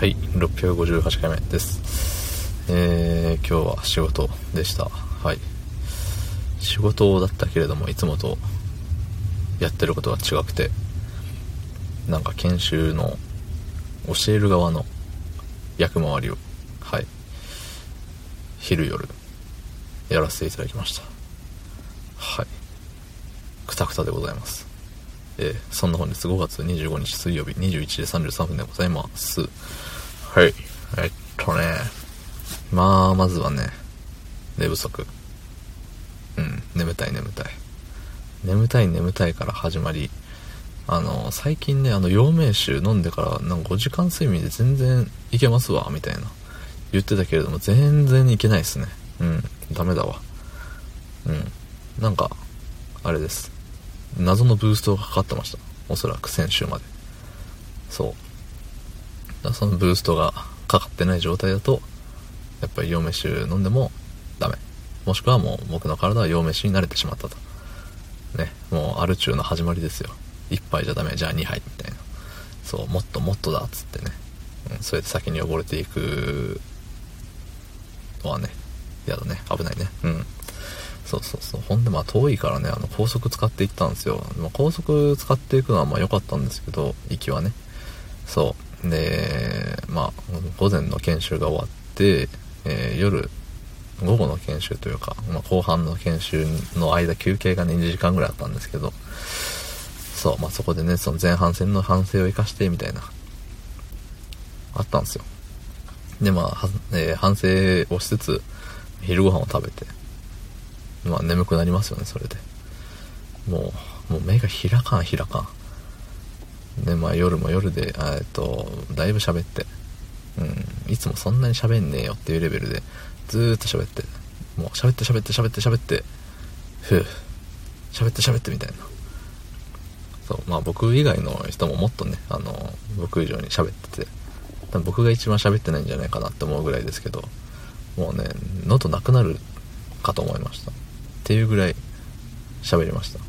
はい658回目です。えー、今日は仕事でした。はい。仕事だったけれどもいつもとやってることが違くてなんか研修の教える側の役回りをはい。昼夜やらせていただきました。はい。くたくたでございます。えー、そんな本日5月25日水曜日21時33分でございますはい。えっとね。まあ、まずはね、寝不足。うん、眠たい眠たい。眠たい眠たいから始まり、あの、最近ね、あの、陽明酒飲んでから、なんか5時間睡眠で全然いけますわ、みたいな。言ってたけれども、全然いけないっすね。うん、ダメだわ。うん。なんか、あれです。謎のブーストがかかってました。おそらく先週まで。そう。そのブーストがかかってない状態だと、やっぱり陽明酒飲んでもダメ。もしくはもう僕の体は陽明酒に慣れてしまったと。ね、もうアル中の始まりですよ。1杯じゃダメ、じゃあ2杯みたいな。そう、もっともっとだっつってね。うん、それで先に溺れていくのはね、嫌だね。危ないね。うん。そうそうそう。ほんでまあ遠いからね、あの高速使っていったんですよ。ま、高速使っていくのはまあ良かったんですけど、行きはね。そう。で、まあ、午前の研修が終わって、えー、夜、午後の研修というか、まあ、後半の研修の間休憩がね、2時間ぐらいあったんですけど、そう、まあ、そこでね、その前半戦の反省を生かして、みたいな、あったんですよ。で、まあ、えー、反省をしつつ、昼ご飯を食べて、まあ、眠くなりますよね、それで。もう、もう目が開かん開かん。で、まあ夜も夜で、えっと、だいぶ喋って、うん、いつもそんなに喋んねえよっていうレベルで、ずっと喋って、もう喋って喋って喋って喋って、ふぅ、喋って喋ってみたいな。そう、まあ僕以外の人ももっとね、あの、僕以上に喋ってて、多分僕が一番喋ってないんじゃないかなって思うぐらいですけど、もうね、喉なくなるかと思いました。っていうぐらい喋りました。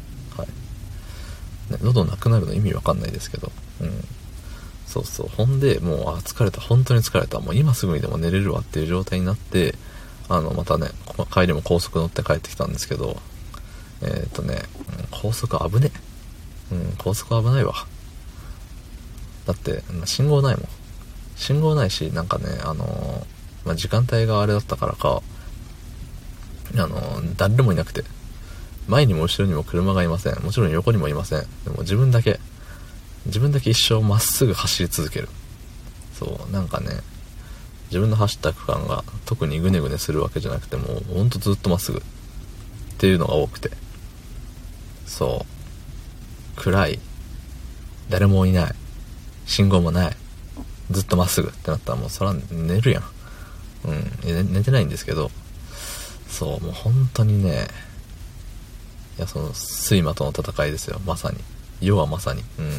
ね、喉なくなるの意味わかんないですけど、うん。そうそう。ほんで、もう、あ、疲れた、本当に疲れた、もう今すぐにでも寝れるわっていう状態になって、あの、またね、帰りも高速乗って帰ってきたんですけど、えっ、とね、高速危ねうん、高速危ないわ。だって、信号ないもん。信号ないし、なんかね、あのー、まあ、時間帯があれだったからか、あの、誰もいなくて、前にも後ろにも車がいません。もちろん横にもいません。でも自分だけ、自分だけ一生まっすぐ走り続ける。そう、なんかね、自分の走った区間が特にグネグネするわけじゃなくてもうほんとずっとまっすぐっていうのが多くて。そう。暗い。誰もいない。信号もない。ずっとまっすぐってなったらもうそら寝るやん。うん。寝てないんですけど、そう、もう本当にね、いや、その、睡魔との戦いですよ、まさに。世はまさに。うん。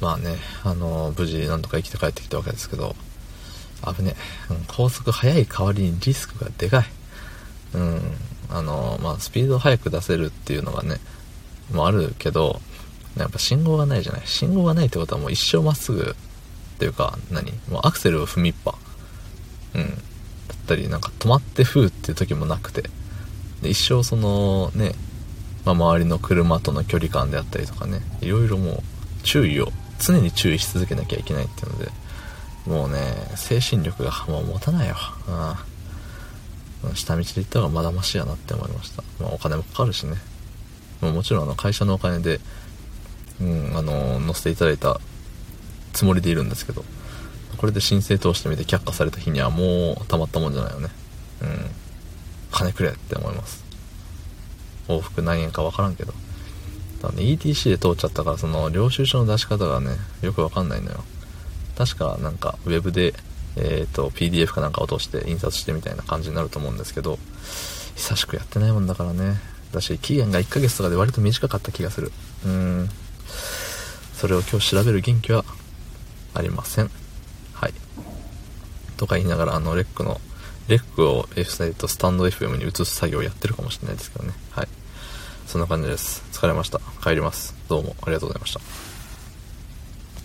まあね、あの無事なんとか生きて帰ってきたわけですけど、危ねえ。高速速い代わりにリスクがでかい。うん。あのまあ、スピードを速く出せるっていうのがね、もあるけど、やっぱ信号がないじゃない。信号がないってことはもう一生まっすぐっていうか、何？もうアクセルを踏みっぱ。うん。ったり、なんか止まって風っていう時もなくて、で一生そのね、まあ、周りの車との距離感であったりとかねいろいろもう注意を常に注意し続けなきゃいけないっていうのでもうね精神力がもう持たないよ、うん、下道で行った方がまだましやなって思いました、まあ、お金もかかるしね、ま、もちろんあの会社のお金で、うん、あの乗せていただいたつもりでいるんですけど。これで申請通してみて却下された日にはもうたまったもんじゃないよね。うん。金くれって思います。往復何円か分からんけど。だね ETC で通っちゃったからその領収書の出し方がねよく分かんないのよ。確かなんかウェブでえっ、ー、と PDF かなんかを通して印刷してみたいな感じになると思うんですけど久しくやってないもんだからね。だし期限が1ヶ月とかで割と短かった気がする。うん。それを今日調べる元気はありません。とか言いながらあのレックのレックを F サイトスタンド FM に移す作業をやってるかもしれないですけどね。はい。そんな感じです。疲れました。帰ります。どうもありがとうございました。